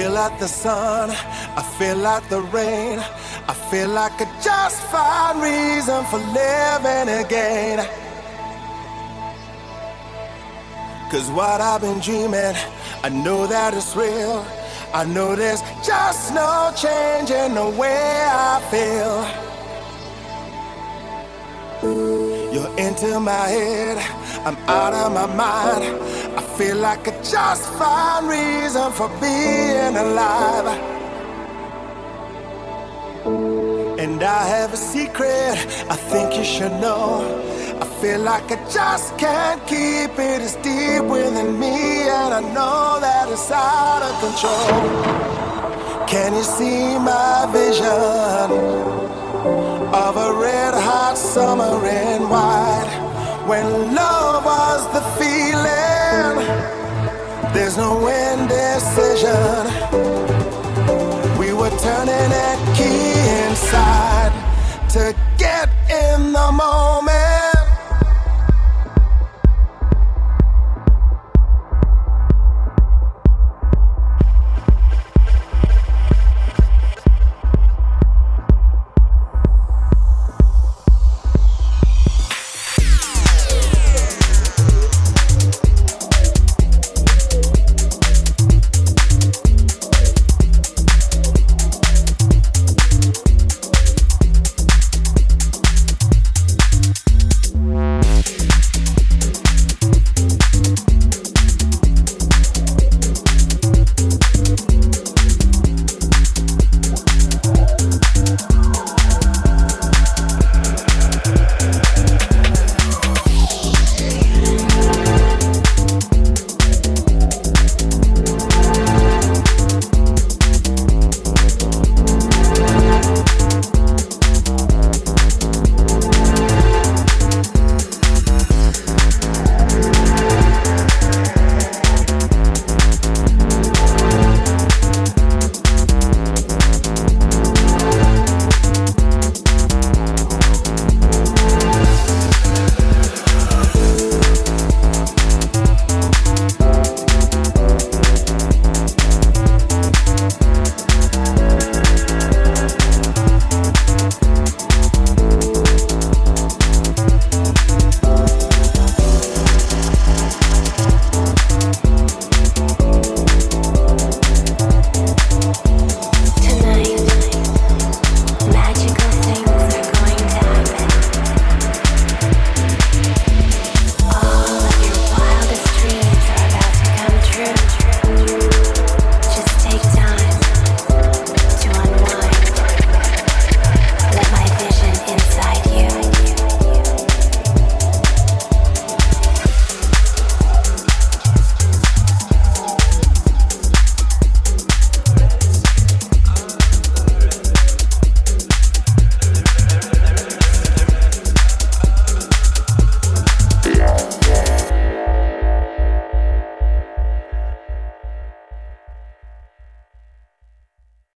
feel like the sun, I feel like the rain. I feel like I just find reason for living again. Cause what I've been dreaming, I know that it's real. I know there's just no change in the way I feel. You're into my head, I'm out of my mind. I feel like I just found reason for being alive. And I have a secret I think you should know. I feel like I just can't keep it. It's deep within me, and I know that it's out of control. Can you see my vision of a red hot summer in white? When love was the feeling, there's no indecision. We were turning that key inside to get in the moment.